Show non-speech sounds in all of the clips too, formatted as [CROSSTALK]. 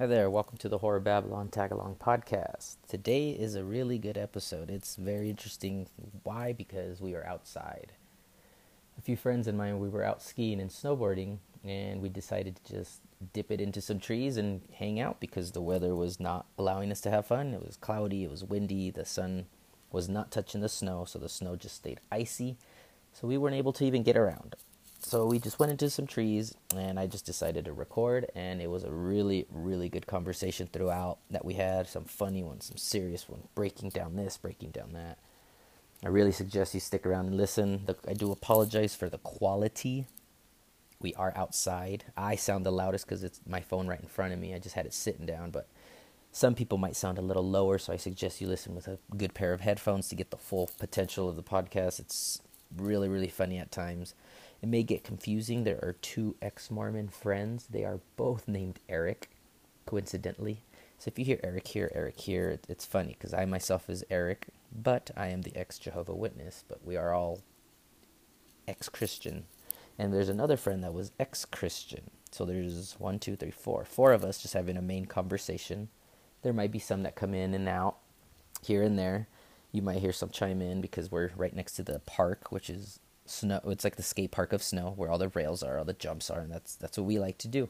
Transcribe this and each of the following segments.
Hi there, welcome to the Horror Babylon Tagalong podcast. Today is a really good episode. It's very interesting. Why? Because we are outside. A few friends and mine, we were out skiing and snowboarding, and we decided to just dip it into some trees and hang out because the weather was not allowing us to have fun. It was cloudy, it was windy, the sun was not touching the snow, so the snow just stayed icy. So we weren't able to even get around so we just went into some trees and I just decided to record and it was a really really good conversation throughout that we had some funny ones some serious ones breaking down this breaking down that. I really suggest you stick around and listen. I do apologize for the quality. We are outside. I sound the loudest cuz it's my phone right in front of me. I just had it sitting down but some people might sound a little lower so I suggest you listen with a good pair of headphones to get the full potential of the podcast. It's really really funny at times it may get confusing. There are two ex Mormon friends. They are both named Eric, coincidentally. So if you hear Eric here, Eric here, it's funny because I myself is Eric, but I am the ex Jehovah Witness, but we are all ex Christian. And there's another friend that was ex Christian. So there's one, two, three, four. Four of us just having a main conversation. There might be some that come in and out here and there. You might hear some chime in because we're right next to the park, which is snow. It's like the skate park of snow, where all the rails are, all the jumps are, and that's that's what we like to do.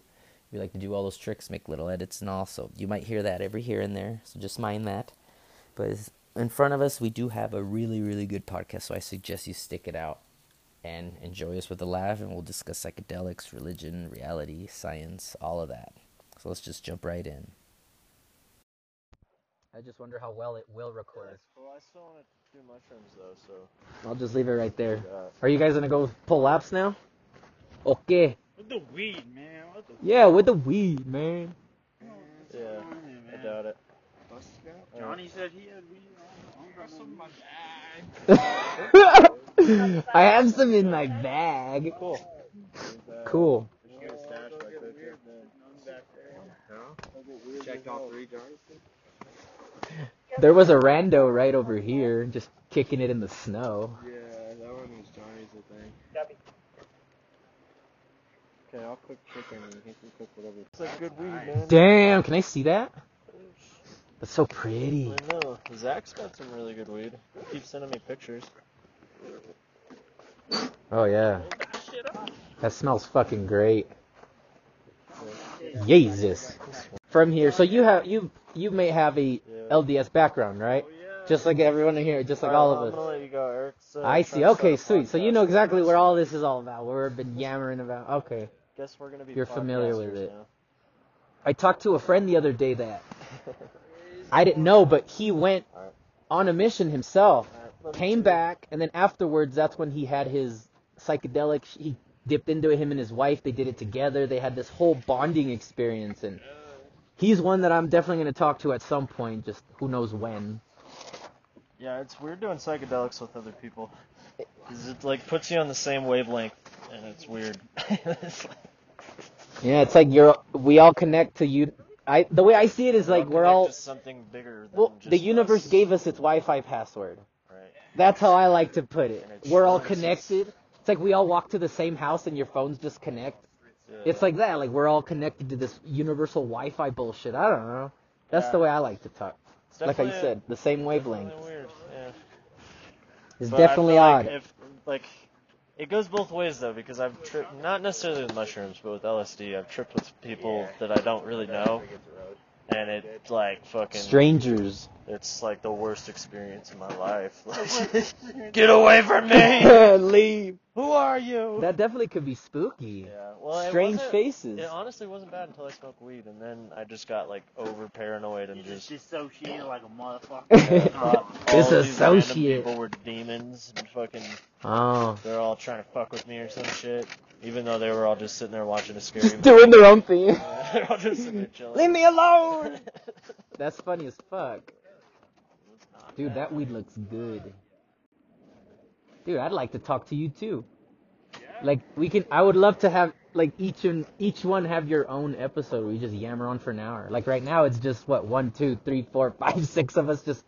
We like to do all those tricks, make little edits and all. So you might hear that every here and there. So just mind that. But in front of us, we do have a really really good podcast. So I suggest you stick it out and enjoy us with a laugh, and we'll discuss psychedelics, religion, reality, science, all of that. So let's just jump right in. I just wonder how well it will record. Well, I still want to do mushrooms though, so. I'll just leave it right there. Are you guys gonna go pull laps now? Okay. With the weed, man. What the Yeah, with the weed, man. Yeah, man. I doubt it. Johnny said he had weed. I got some in my bag. [LAUGHS] I have some in my bag. Cool. Cool. Checked all three jars. [LAUGHS] There was a rando right over here, just kicking it in the snow. Yeah, that one was Johnny's, I think. Okay, I'll cook chicken and he can cook whatever. It's like good weed, man. Damn, can I see that? That's so pretty. I know. Zach's got some really good weed. He keeps sending me pictures. Oh yeah. That smells fucking great. Jesus. From here, so you have you you may have a Yeah. LDS background, right? Oh, yeah. Just like everyone in here, just like all I'm of gonna us. let you go, Eric. So I see. Okay, sweet. So you know exactly what all this is all about. What we've been yammering about. Okay. Guess we're gonna be. You're familiar with it. now. I talked to a friend the other day that I didn't know, but he went Alright. on a mission himself. Me Came back, and then afterwards, that's when he had his psychedelic. He dipped into it. Him and his wife, they did it together. They had this whole bonding experience, and he's one that I'm definitely going to talk to at some point. Just who knows when. Yeah, it's weird doing psychedelics with other people. 'Cause it like puts you on the same wavelength, and it's weird. It's [LAUGHS] like- Yeah, it's like you're. We all connect to you. I the way I see it is like all we're all. something bigger. Than Well, the universe us. gave us its Wi-Fi password. Right. That's how I like to put it. We're all connected. It's like we all walk to the same house and your phones just connect. Yeah. It's like that. Like we're all connected to this universal Wi-Fi bullshit. I don't know. That's Yeah. the way I like to talk. It's Like I said, the same definitely wavelength. weird. Yeah. It's But I definitely feel odd. like If like, it goes both ways though, because I've tripped not necessarily with mushrooms, but with LSD, I've tripped with people that I don't really know, and it's like fucking. Strangers. It's like the worst experience in my life. Like, [LAUGHS] Get away from me! [LAUGHS] Leave. Who are you? That definitely could be spooky. yeah. Well, it Strange wasn't- faces. It honestly wasn't bad until I smoked weed, and then I just got like over paranoid and You just just. dissociated like a motherfucker. [LAUGHS] thought all Disassociate. people were demons and fucking Oh. they're all trying to fuck with me or some shit. Even though they were all just sitting there watching a scary Just movie. doing their own thing. they're all just sitting there chilling. Leave me alone. That's funny as fuck. Dude, that weed looks good. Dude, I'd like to talk to you too. Like we can I would love to have like each and each one have your own episode where you just yammer on for an hour. Like right now it's just what, one, two, three, four, [LAUGHS] five, six of us just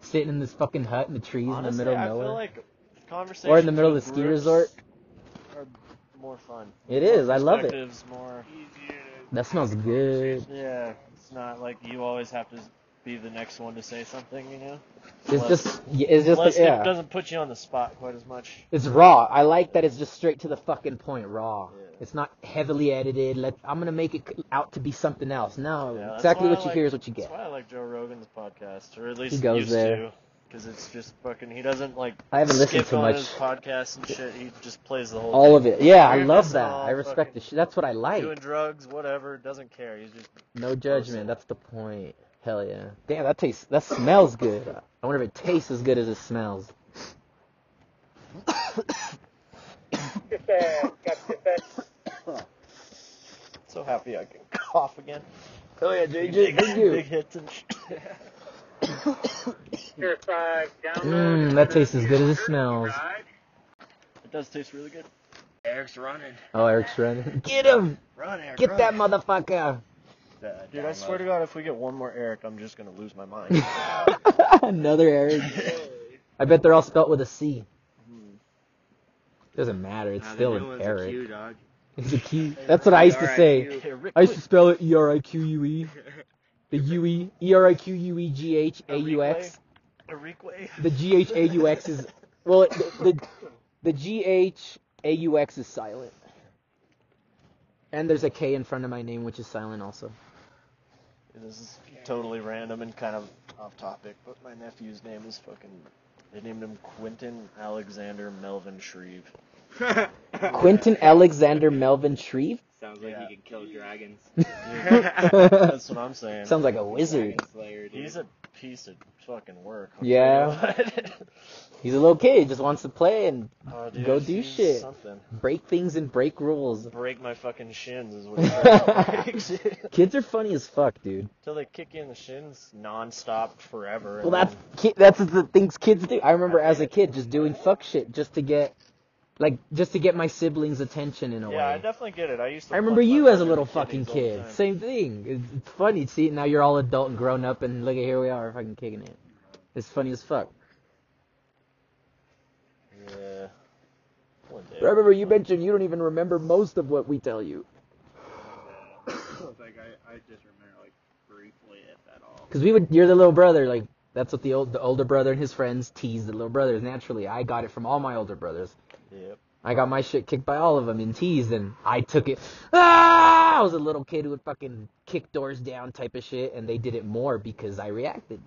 sitting in this fucking hut in the trees Honestly, in the middle of I nowhere. feel like conversations or in the middle of the ski resort. are more fun. It More I love it. More. That smells good. Yeah, it's not like you always have to be the next one to say something, you know. It's Unless- just, it's just, yeah. it doesn't put you on the spot quite as much. It's raw. I like that it's just straight to the fucking point, raw. Yeah. It's not heavily edited. Let I'm gonna make it out to be something else. No, Yeah, exactly what I you like- hear is what you get. That's why I like Joe Rogan's podcast, or at least He goes there. because it's just fucking. He doesn't like. I haven't listened to on much. his podcast and shit. He just plays the whole. All thing. of it. Yeah, I love that. I respect the shit. That's what I like. Doing drugs, whatever, doesn't care. He's just. No judgment. That's the point. Hell yeah. Damn, that tastes. That smells good. I wonder if it tastes as good as it smells. So happy I can cough again. Oh yeah, Big, JJ, thank you. big hits and shit. Mmm, that tastes as good as it smells. It does taste really good. Eric's running. Oh, Eric's running. Get him! Run, Eric. Get run. that motherfucker! Dude, I swear to God, if we get one more Eric, I'm just gonna lose my mind. [LAUGHS] Another Eric. I bet they're all spelt with a C. Hmm. Doesn't matter. It's Nah, the still new an one's a Eric. Q, dog. It's a Q. [LAUGHS] That's what I used to say. [LAUGHS] R.I.Q. I used to spell it E R I Q U E. The U E. E R I Q U E G H A U X. Enrique. The G H A U X is. Well, the, the, the G H A U X is silent. And there's a K in front of my name, which is silent also. This is totally random and kind of off topic, but my nephew's name is fucking. They named him Quentin Alexander Melvin Shreve. [LAUGHS] Quentin Alexander Melvin Shreve? Sounds like Yeah. he can kill dragons. [LAUGHS] [LAUGHS] That's what I'm saying. Sounds like a wizard. Dragon Slayer, dude. He's a piece of fucking work. I'll Yeah. tell you what. [LAUGHS] He's a little kid, he just wants to play and Oh, dude, Go do shit. Something. break things and break rules. Break my fucking shins is what [LAUGHS] he tries to break. Kids are funny as fuck, dude. Till they kick you in the shins non-stop forever. Well, that's then- ki- that's the things kids do. I remember as a kid just doing fuck shit just to get, like, just to get my siblings' attention in a way. Yeah, I definitely get it. I used to. I remember you as a little fucking kiddies all the kid. time. Same thing. It's, it's funny. See, now you're all adult and grown up, and look at here we are, fucking kicking it. It's funny as fuck. Yeah. One day. I remember you mentioned you don't even remember most of what we tell you. like I, I just remember like briefly if at all. Because we would, you're the little brother. Like that's what the old, the older brother and his friends tease the little brothers. Naturally, I got it from all my older brothers. Yep. I got my shit kicked by all of them and teased, and I took it. Ah! I was a little kid who would fucking kick doors down, type of shit, and they did it more because I reacted.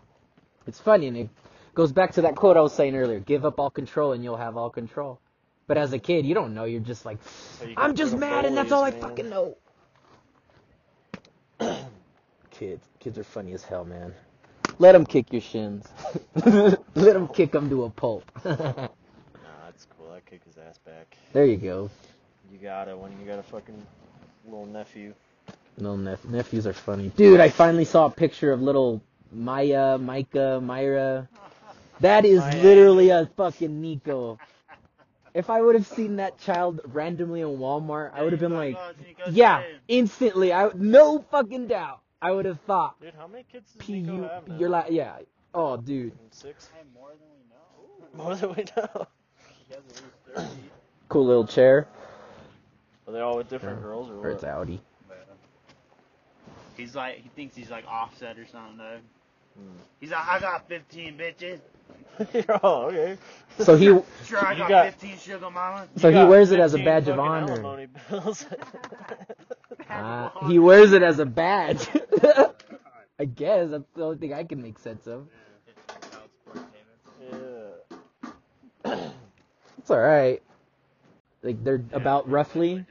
It's funny, and it goes back to that quote I was saying earlier: "Give up all control, and you'll have all control." But as a kid, you don't know. You're just like, So you I'm just mad, and that's all I fucking know. [CLEARS THROAT] kids, kids are funny as hell, man. Let them kick your shins. [LAUGHS] Let them kick them to a pulp. [LAUGHS] Nah, that's cool. I kick his ass back. there you go. You got it when you got a fucking little nephew. Little nep- nephews are funny, dude. I finally saw a picture of little Maya, Micah, Myra. That is Maya. literally a fucking Nico. If I would have seen that child randomly in Walmart, I would have been like, yeah, instantly. I no fucking doubt. I would have thought, Dude, how many kids does P Nico U. have now? You're like, yeah. Oh, dude. Six? more than we know. More than we know. He has at least thirty. Cool little chair. Are they all with different Yeah. girls or Or it's what? Audi. He's like he thinks he's like offset or something though. Hmm. He's like I got 15 bitches. [LAUGHS] You're okay. So he, Sure [LAUGHS] I You got, got- 15 sugar mama. so he wears it as a badge of honor. bills. [LAUGHS] Uh, he wears it as a badge. I guess that's the only thing I can make sense of. yeah. It's all right. Like they're about roughly.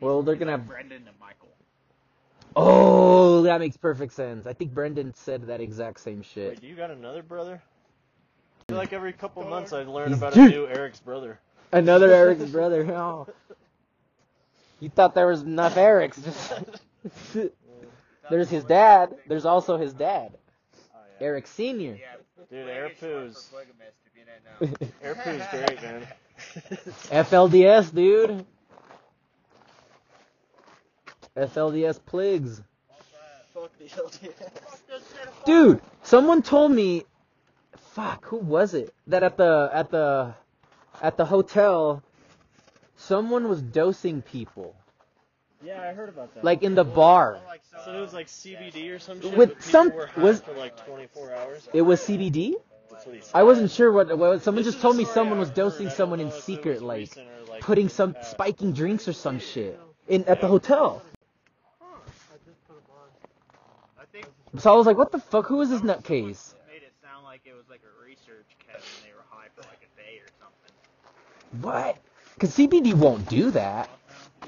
Well, they're gonna have. Brendan and Michael. Oh, that makes perfect sense. I think Brendan said that exact same shit. Wait, do you got another brother? I feel like every couple months I learn He's- about dude. a new Eric's brother. Another [LAUGHS] Eric's brother. Oh. You thought there was enough Erics. [LAUGHS] [LAUGHS] There's his dad. There's also his dad, oh, Eric Senior. Dude, Airpoo's Airpoo's great, man. FLDS, dude. FLDS pligs. Fuck the LDS. Dude, someone told me, fuck, who was it? That at the at the at the hotel, someone was dosing people. Yeah, I heard about that. like in the bar. So it was like CBD or some shit. With some- was- for like 24 hours. It was CBD. That's what he said. I wasn't sure what. what someone This just told me someone was dosing someone in secret, like like, putting some past. spiking drinks or some shit in at the hotel. So I was like, what the fuck? Who is this nutcase? made it sound like it was like a research cabin. They were high for like a day or something. What? Because CBD won't do that.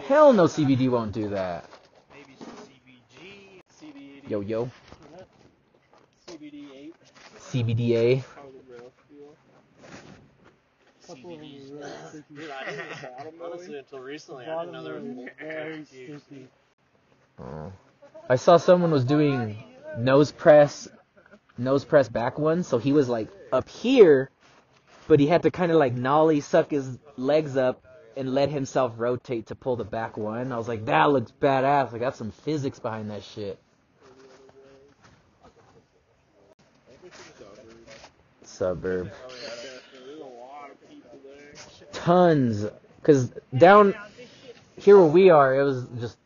Hell no, CBD won't do that. Maybe CBG, CBD, Yo yo, CBD eight. CBDA. CBD. Dude, I didn't, honestly, until recently, I didn't know there was very sticky. Oh. I saw someone was doing nose press, nose press back one, so he was like up here, but he had to kind of like nollie suck his legs up and let himself rotate to pull the back one. I was like, that looks badass. Like that's some physics behind that shit. Suburb. There's a lot of people there. Tons. Cause down here where we are, it was just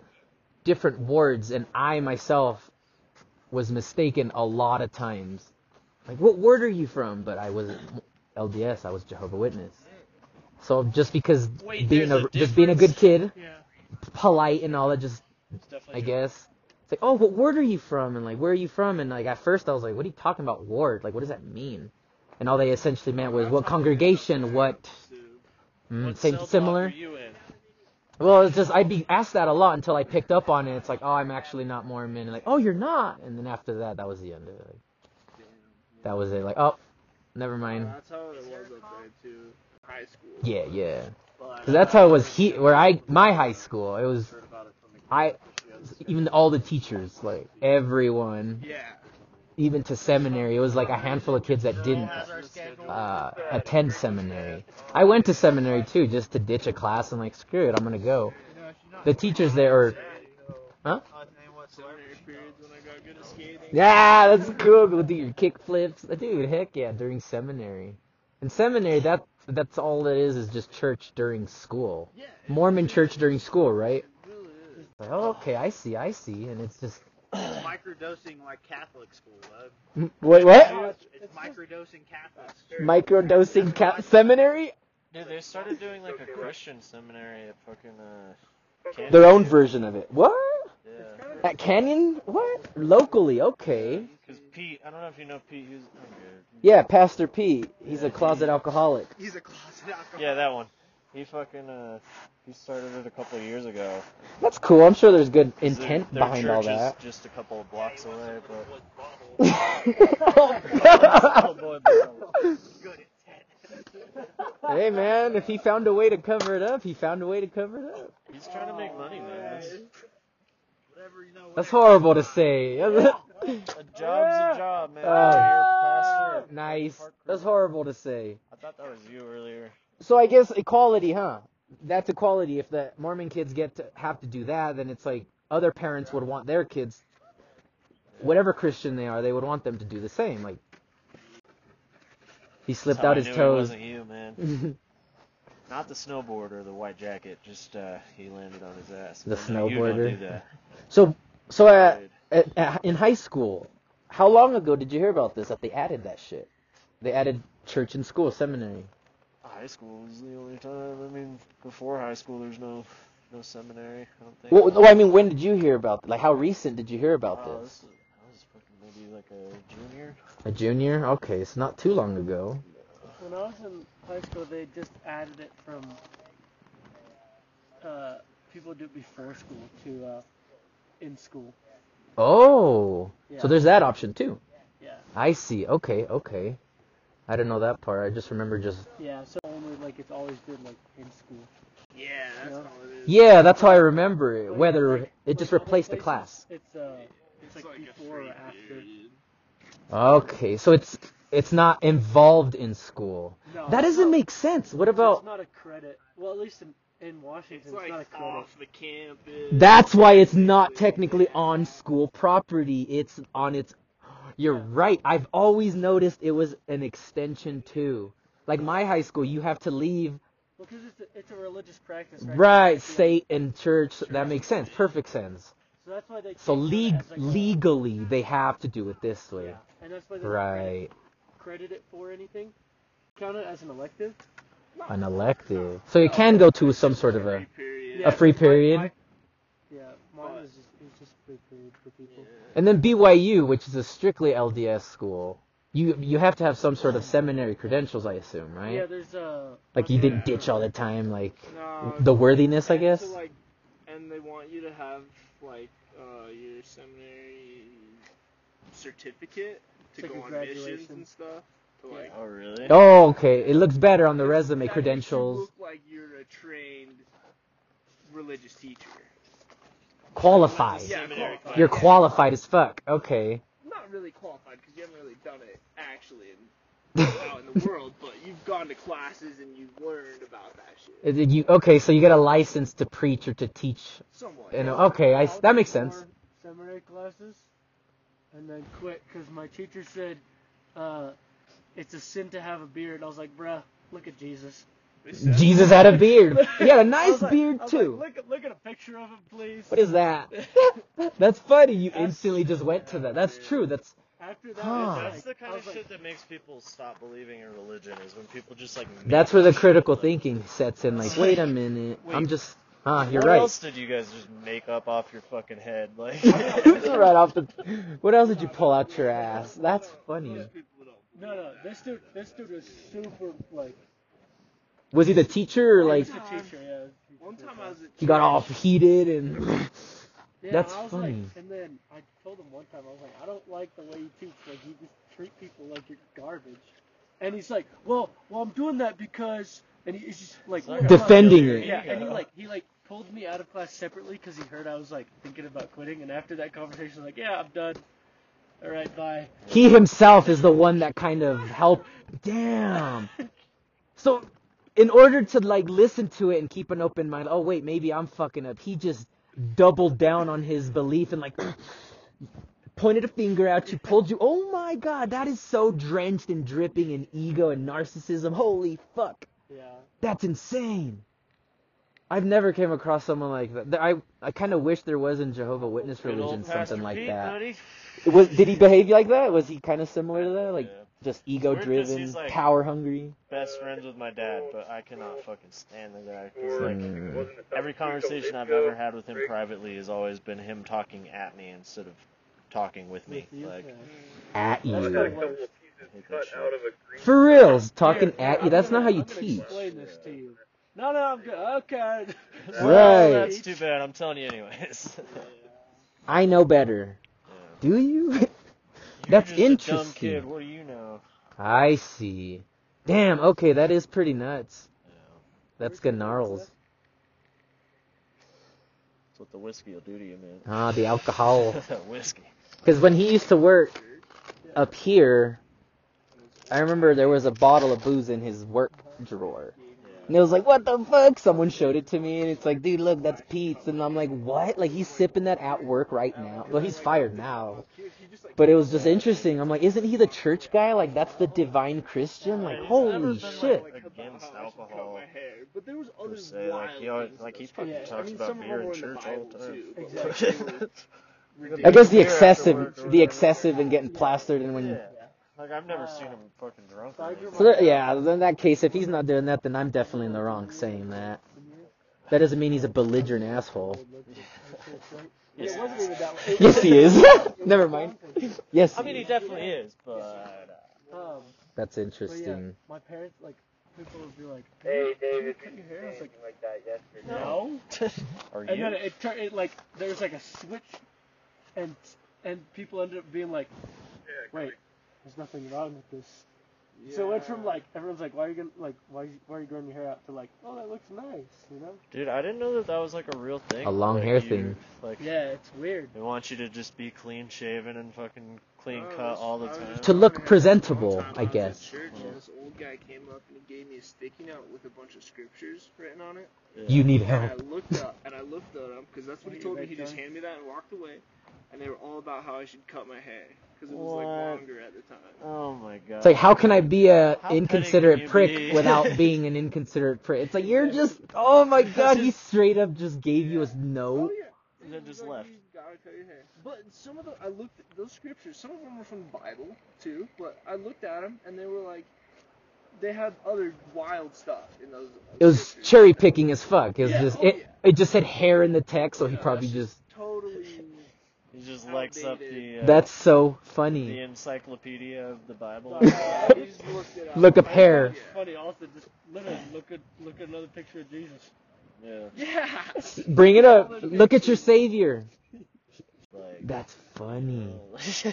different wards, and I myself was mistaken a lot of times. Like, what ward are you from? But I wasn't LDS. I was Jehovah Witness. So just because Wait, being a, a just being a good kid, Yeah. polite and all that, just I true. guess. It's like, oh, what ward are you from? And like, where are you from? And like, at first I was like, what are you talking about, ward? Like, what does that mean? And all they essentially meant was what congregation, what. Mm, same, similar. Are you in? Well, it's just I'd be asked that a lot until I picked up on it. It's like, oh, I'm actually not Mormon. And like, oh, you're not. And then after that, that was the end of it. Like, that was it. Like, oh, never mind. That's how it was up there too. High school. Yeah, yeah. Because that's how it was. He where I my high school. It was heard about it from the I even all the teachers, like everyone, Yeah. even to seminary. It was like a handful of kids that didn't uh, attend seminary. I went to seminary too, just to ditch a class and like screw it, I'm gonna go. The teachers there are, huh? Yeah, that's cool. Go do your kick flips, dude. Heck yeah, during seminary. In seminary, that that's all it is is just church during school. Mormon church during school, right? Like, oh, okay, I see, I see, and it's just [CLEARS THROAT] Microdosing like Catholic school, bud. wait, what? It's microdosing Catholics. Microdosing ca- seminary? Dude, they started doing like a Christian seminary at fucking uh. Canyon. Their own version of it. What? Yeah. At Canyon? What? Locally, okay. Because Pete, I don't know if you know Pete. He's I'm. Yeah, Pastor Pete. He's a closet alcoholic. He's a closet alcoholic. Yeah, that one. He fucking uh. He started it a couple of years ago. That's cool. I'm sure there's good intent their, their behind all church is that. Just a couple of blocks away, but Oh boy. Good intent. hey man, if he found a way to cover it up, he found a way to cover it up. he's trying to make money, man. That's- Whatever you know. That's horrible to say. A [LAUGHS] job's a job, man. Oh. Pastor. nice. That's horrible to say. I thought that was you earlier. So I guess equality, huh? That's equality. If the Mormon kids get to have to do that, then it's like other parents would want their kids, whatever Christian they are, they would want them to do the same. Like he slipped out I his knew It toes. wasn't you, man. [LAUGHS] Not the snowboard or the white jacket. Just uh, he landed on his ass. The no, snowboarder. do so, so at, at, at, in high school, how long ago did you hear about this? That they added that shit. They added church and school, seminary. High school was the only time. I mean, before high school, there's no no seminary. I don't think. Well, well, I mean, when did you hear about? Like, how recent did you hear about Oh, this? this is- I was fucking maybe like a junior. A junior? Okay, it's not too long ago. When I was in high school, they just added it from uh, people do it before school to uh, in school. Oh, Yeah. so there's that option too. Yeah, I see. Okay, okay. I didn't know that part. I just remember just. yeah. So only like it's always been like in school. Yeah, that's Yeah. all it is. Yeah, that's how I remember it. Whether Like- it just like other replaced the class. It's uh, it's like before or after. Okay, so it's it's not involved in school. No, That doesn't not- make sense. What about? It's not a credit. Well, at least in in Washington, It's it's, like not a credit. off the campus. That's why it's not technically on school property. It's on its. You're right. I've always noticed it was an extension too. Like my high school, you have to leave Because it's a, it's a religious practice, right? Right, Yeah. state and church. That makes sense. Perfect sense. So that's why they. So leg- as like a- legally, they have to do it this way. Yeah, and that's why they don't Right. credit, credit it for anything. Count it as an elective. An elective. So you can go to some sort of a Free period. Yeah. a free period. Yeah, mine was just And then BYU, which is a strictly LDS school, you you have to have some sort of seminary credentials, I assume, right? Yeah, there's uh. Like you didn't ditch all the time, like No, the worthiness, I guess. to, like, and they want you to have like uh, your seminary certificate to like go on missions and stuff. To like, Oh really? Oh, okay. It looks better on the resume that makes you credentials. look like you're a trained religious teacher. Qualified. Yeah, Seminary qualified. You're qualified as fuck. Okay. Not really qualified because you haven't really done it actually in, out in the [LAUGHS] world, but you've gone to classes and you've learned about that shit. Uh, You okay? So you get a license to preach or to teach. Somewhat. And okay, I, that makes sense. Four Seminary classes, and then quit because my teacher said uh, it's a sin to have a beard. I was like, bruh, look at Jesus. They said- Jesus had a beard. He had a nice was like- beard I was too. Like, look, at, look at a picture of him, please. What is that? [LAUGHS] That's funny. You That's- instantly just went to that. That's true. That's After that, Huh. That's the kind of was shit that makes people stop believing in religion is when people just like. that's where the critical up. thinking sets in. Like, wait a minute. I'm just. Ah, you're what right. What else did you guys just make up off your fucking head? Like, [LAUGHS] right off the. What else did you pull out your ass? That's funny. Most. No, no, this dude, this dude was super like. Was he the teacher or like he was the teacher, yeah. One time I was at he got church, all heated and? Yeah, That's I was funny. Like, and then I told him one time, I was like, I don't like the way you teach. Like, you just treat people like you're garbage. And he's like, well, well, I'm doing that because, and he- he's just like It's Defending gonna it. Yeah, and he like he like pulled me out of class separately because he heard I was like thinking about quitting. And after that conversation, I was like, yeah, I'm done. All right, bye. He himself is the one that kind of helped. Damn. [LAUGHS] So, in order to like listen to it and keep an open mind, oh wait, maybe I'm fucking up. He just doubled down on his belief and like [CLEARS THROAT] pointed a finger at you, pulled you. Oh my god, that is so drenched and dripping in ego and narcissism. Holy fuck, Yeah. that's insane. I've never came across someone like that. I I kind of wish there was in Jehovah Witness religion something like Pete, that. buddy. Was did he behave like that? Was he kind of similar to that? Like Yeah. Just ego driven, like- power hungry. Best friends with my dad, but I cannot fucking stand the guy. 'cause, like, Mm. every conversation I've ever had with him privately has always been him talking at me instead of talking with me. With you? Like, At you. kinda what- I hate that shit. For reals, talking Here, at you. That's not how you teach. Explain this you. [LAUGHS] No, no, I'm good. Okay. Right. [LAUGHS] That's too bad. I'm telling you anyways. [LAUGHS] I know better. Yeah. Do you? You're That's just a dumb interesting. kid. What do you know? I see. Damn. Okay, that is pretty nuts. Yeah. That's good gnarls. That's what the whiskey will do to you, man. Ah, the alcohol. [LAUGHS] whiskey. Because when he used to work up here, I remember there was a bottle of booze in his work drawer. And it was like, what the fuck? Someone showed it to me, and it's like, dude, look, that's Pete's. And I'm like, what? Like, he's sipping that at work right now. Well, he's fired now. But it was just interesting. I'm like, isn't he the church guy? Like, that's the divine Christian? Like, holy been, shit. like, against I should cut alcohol. But there was other se. Like wild he, always, like he that- fucking Yeah, I talks mean, about beer in in church all the time. too. [LAUGHS] Exactly. I guess the excessive, the excessive and getting plastered and when. Yeah. Like I've never seen him fucking drunk. or Tiger. So that, yeah, in that case, if he's not doing that, then I'm definitely in the wrong saying that. That doesn't mean he's a belligerent asshole. [LAUGHS] It wasn't even that way. Yes, he is. [LAUGHS] Never mind. Yes, I mean, he definitely is, but Um, that's but yeah, interesting. my parents like people would be like, Hey, "Did you David, cut did your you hair?" I was like, like that yesterday? no. [LAUGHS] are And then it turned it like there was like a switch, and and people ended up being like, wait, there's nothing wrong with this. So it went from like everyone's like, why are you gonna like why why are you growing your hair out to like, oh that looks nice, you know? Dude, I didn't know that that was like a real thing. A long Like, hair you- thing. Like Yeah, it's weird. they want you to just be clean shaven and fucking clean I cut all the time. just To look presentable, one I guess. Church, and this old guy came up and he gave me a sticky note with a bunch of scriptures written on it. Yeah. You need And I looked up and I looked at him because that's what he told me. He just handed me that and walked away. and they were all about how I should cut my hair because it was like What? longer at the time. Oh my god. It's like, how can I be a How petty inconsiderate can you prick be? without [LAUGHS] being an inconsiderate prick? It's like you're just, oh my god, he straight up just gave you a Oh note. yeah. And then He just like, left. "You gotta cut your hair. But some of the I looked at those scriptures. Some of them were from the Bible too. But I looked at them and they were like, they had other wild stuff in those. It was scriptures. cherry picking as fuck. It was Yeah, just, oh it, yeah. it just said hair in the text, so he Yeah, probably that's just, totally. He just likes up the uh, that's so the funny. encyclopedia of the Bible. Sorry. You just looked it up. [LAUGHS] Look up hair. It's funny also just literally look at look at another picture of Jesus. yeah. Yeah. [LAUGHS] Bring it up. Look at your savior. Like, That's funny.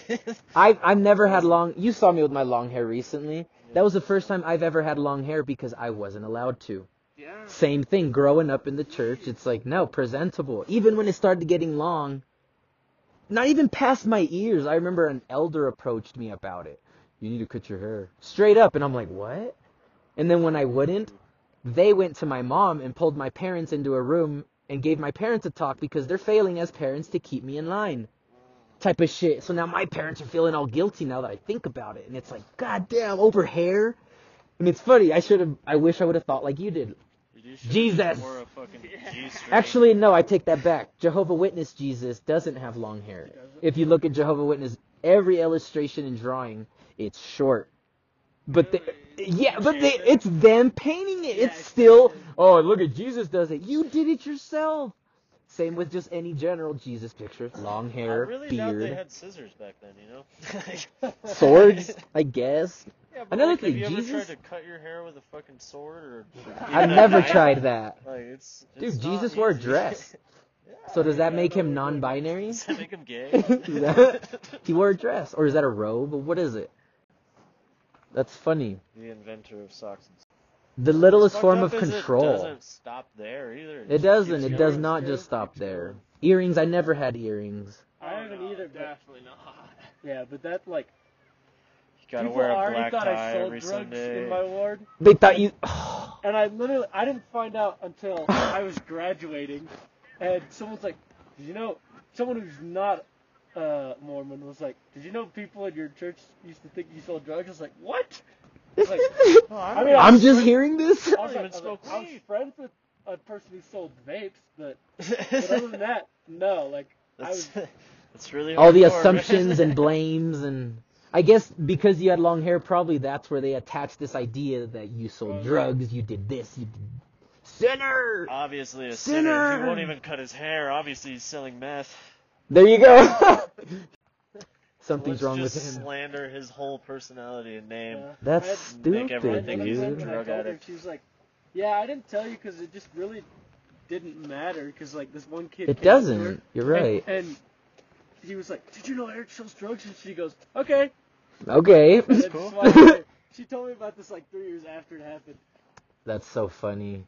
[LAUGHS] I've I've never had long. You saw me with my long hair recently. That was the first time I've ever had long hair because I wasn't allowed to. Yeah. Same thing. Growing up in the church, it's like no presentable. Even when it started getting long, not even past my ears. I remember an elder approached me about it. You need to cut your hair straight up, and I'm like, what? And then when I wouldn't, they went to my mom and pulled my parents into a room and gave my parents a talk because they're failing as parents to keep me in line. Type of shit. So now my parents are feeling all guilty now that I think about it. And it's like, God damn, over hair? And it's funny, I should have, I wish I would have thought like you did. You should've Jesus. just wore a fucking [LAUGHS] G-string. Actually, no, I take that back. Jehovah Witness Jesus doesn't have long hair. If you look at Jehovah Witness, every illustration and drawing, it's short. But they, yeah, but they, it's them painting it. It's still, oh, look at Jesus does it. You did it yourself. Same with just any general Jesus picture. Long hair, I hair, really doubt they beard, had scissors back then, you know? [LAUGHS] [LAUGHS] swords, I guess. Yeah, but Another like, thing, have you ever Jesus- tried to cut your hair with a fucking sword or? [LAUGHS] I've never tried that. Like it's. Dude, it's not Jesus wore a dress. Yeah, So does that yeah, make him non-binary? Does that make him gay? That- he wore a dress, or is that a robe? What is it? That's funny. the inventor of socks. and The littlest form of control. It doesn't stop there either. It just doesn't. It does going. not just stop there. Earrings. I never had earrings. I haven't no, either, but Definitely not. yeah, but that like You gotta people wear a already black thought tie I sold every drugs Sunday. in my ward, They thought you. [SIGHS] and I literally I didn't find out until [SIGHS] I was graduating, and someone's like, "Did you know?" Someone who's not uh, Mormon was like, "Did you know people in your church used to think you sold drugs?" I was like, "What?" Like, Oh, I I don't mean, even- I'm just friend- hearing this. I was, even I, was smoke like, I was friends with a person who sold vapes, but, but other than that, no. Like I That's, was, [LAUGHS] that's really All the hardcore, assumptions and [LAUGHS] blames and. I guess because you had long hair, probably that's where they attached this idea that you sold drugs, you did this, you did. Sinner! Obviously a sinner. Sinner! He won't even cut his hair. Obviously he's selling meth. There you go. [LAUGHS] Something's Let's wrong with just him. slander his whole personality and name. Yeah. That's I had- stupid, Make everyone think he's a dude. When I drug told her, addict. She was like, "Yeah, I didn't tell you because it just really didn't matter because like this one kid." It came up to doesn't. her, You're right. And, and he was like, "Did you know Eric sells drugs?" And she goes, "Okay." Okay. And then cool. just [LAUGHS] she told me about this like three years after it happened. That's so funny.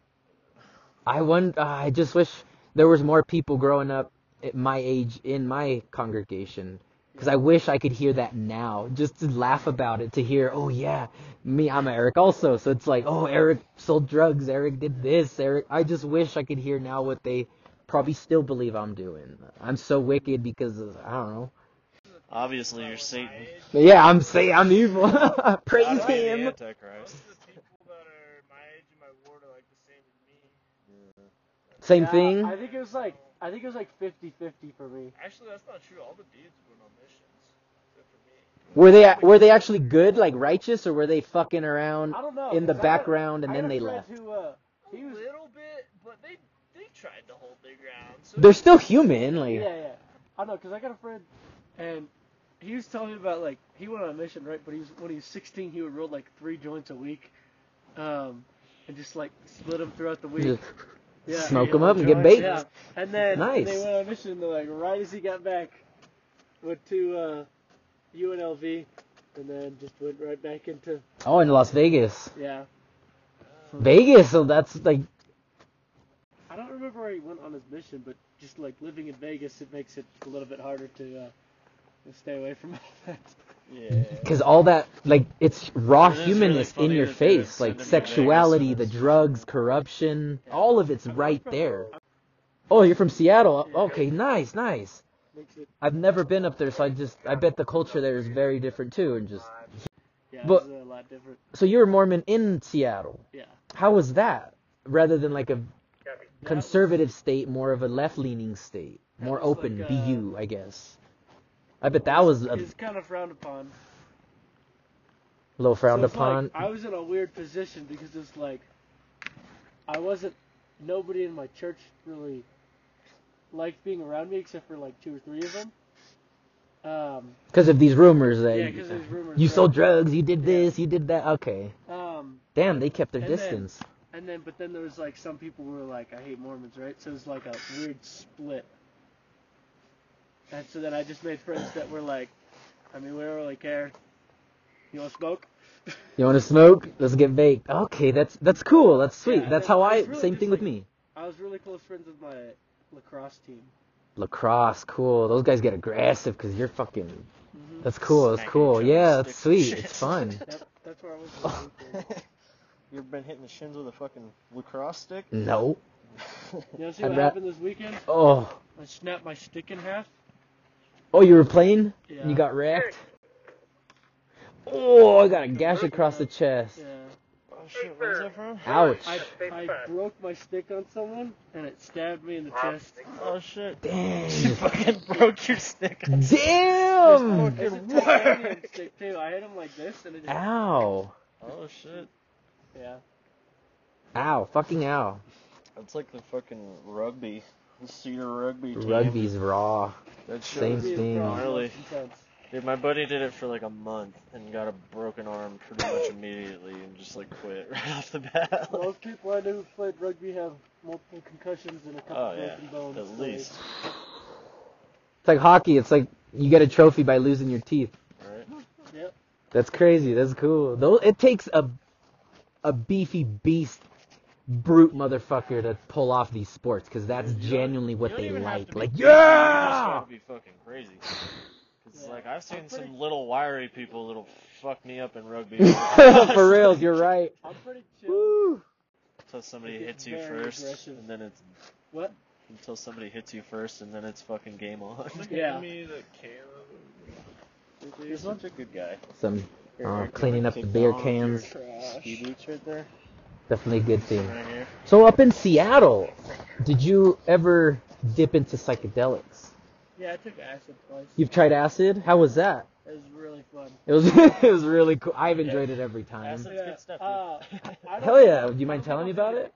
I wonder. I just wish there was more people growing up at my age in my congregation. Because I wish I could hear that now, just to laugh about it. To hear, oh yeah, me, I'm Eric also. So it's like, oh, Eric sold drugs. Eric did this. Eric. I just wish I could hear now what they probably still believe I'm doing. I'm so wicked because of, I don't know. Obviously you're Satan. But yeah, I'm saying I'm evil. [LAUGHS] Praise Gotta be the him. Antichrist. Most of the people that are my age in my ward are like the same as me. Same Yeah, thing. I think it was like I think it was like 50-50 for me. Actually, that's not true. All the dudes went on missions. Except for me. Were they were they actually good, like righteous, or were they fucking around I don't know. in the 'cause I background and I then they left? Who, uh, he a little bit, but they they tried to hold their ground. So They're still human, like Yeah, yeah. I know, cause I got a friend, and he was telling me about like he went on a mission, right? But he was when he was 16, he would roll like three joints a week, um, and just like split them throughout the week. just Yeah. smoke Yeah, them up and get joints, baked. Yeah, and then Nice. they went on a mission. They're like right as he got back, went to uh, UNLV, and then just went right back into Oh, in Las Vegas, yeah. Vegas. So that's like I don't remember where he went on his mission, but just like living in Vegas, it makes it a little bit harder to uh, to stay away from all that. Yeah. because all that like it's raw It is really humanness in your face, like sexuality, the drugs, corruption, all of it's right there. Oh, you're from Seattle. Okay, nice, nice. Makes it. I've never been up there, so I just I bet the culture there is very different too, and just Yeah, But- it's a lot different. so you were Mormon in Seattle. Yeah. How was that? Rather than like a That conservative state, more of a left-leaning state, more open, like, BU, I guess. I bet that was a It's kind of frowned upon. little frowned So it's upon. Like, I was in a weird position because it's like I wasn't. Nobody in my church really liked being around me except for like two or three of them. Um, Because of these rumors that yeah, there's rumors. you sold drugs, you did Yeah. this, you did that. Okay. Um, Damn, they kept their And then- distance. and then but then there was like some people who were like, I hate Mormons, right? So it was like a weird split. And so then I just made friends that were like, I mean, we don't really care. You want to smoke? [LAUGHS] You want to smoke? Let's get baked. Okay, that's that's cool. That's sweet. Yeah, that's how I. really same thing with me. I was really close friends with my lacrosse team. Lacrosse, cool. Those guys get aggressive because you're fucking. hmm That's cool. That's cool. each Yeah, that's sweet. shit. It's fun. [LAUGHS] That, that's where I was. [LAUGHS] last weekend. you ever been hitting the shins with a fucking lacrosse stick? No. [LAUGHS] You know, see I'd what ra- happened this weekend? Oh. I snapped my stick in half. Oh, you were playing? Yeah. And you got wrecked? Oh, I got a gash across the chest. Yeah. Oh shit, where's that from? Ouch. I, I broke my stick on someone and it stabbed me in the chest. Oh shit. You fucking broke your stick. Damn. It's a titanium stick too. I hit him like this and it just. Ow. Oh shit. Yeah. Ow. Fucking ow. That's like the fucking rugby. The Cedar rugby team. Rugby's raw. That shit Same was Rugby is thing. probably Gnarly. intense. Dude, my buddy did it for like a month and got a broken arm pretty much immediately and just like quit [LAUGHS] right off the bat. [LAUGHS] Most people I know who played rugby have multiple concussions and a couple oh yeah, broken bones. at so least. It's like hockey. It's like you get a trophy by losing your teeth. Right? Yep. That's crazy. That's cool. Though it takes a a beefy beast brute motherfucker to pull off these sports because that's genuinely what they like. Like big, You just yeah. gotta be fucking crazy. Cause Yeah. like I've seen pretty- some little wiry people that'll fuck me up in rugby. [LAUGHS] For real, you're right. I'm pretty chill. Woo. Until somebody hits you first, aggressive. and then it's What? until somebody hits you first, and then it's fucking game on. [LAUGHS] Yeah. me the can You're such a good guy. Some uh, cleaning up the beer cans. your Ski boots right there, Definitely a good thing. right. So up in Seattle, did you ever dip into psychedelics? Yeah, I took acid twice. You've tried acid? How was that? It was really fun. It was [LAUGHS] it was really cool. I've enjoyed it every time. Acid's Yeah, good stuff. uh, dude. [LAUGHS] Hell yeah! Do you mind telling me about it?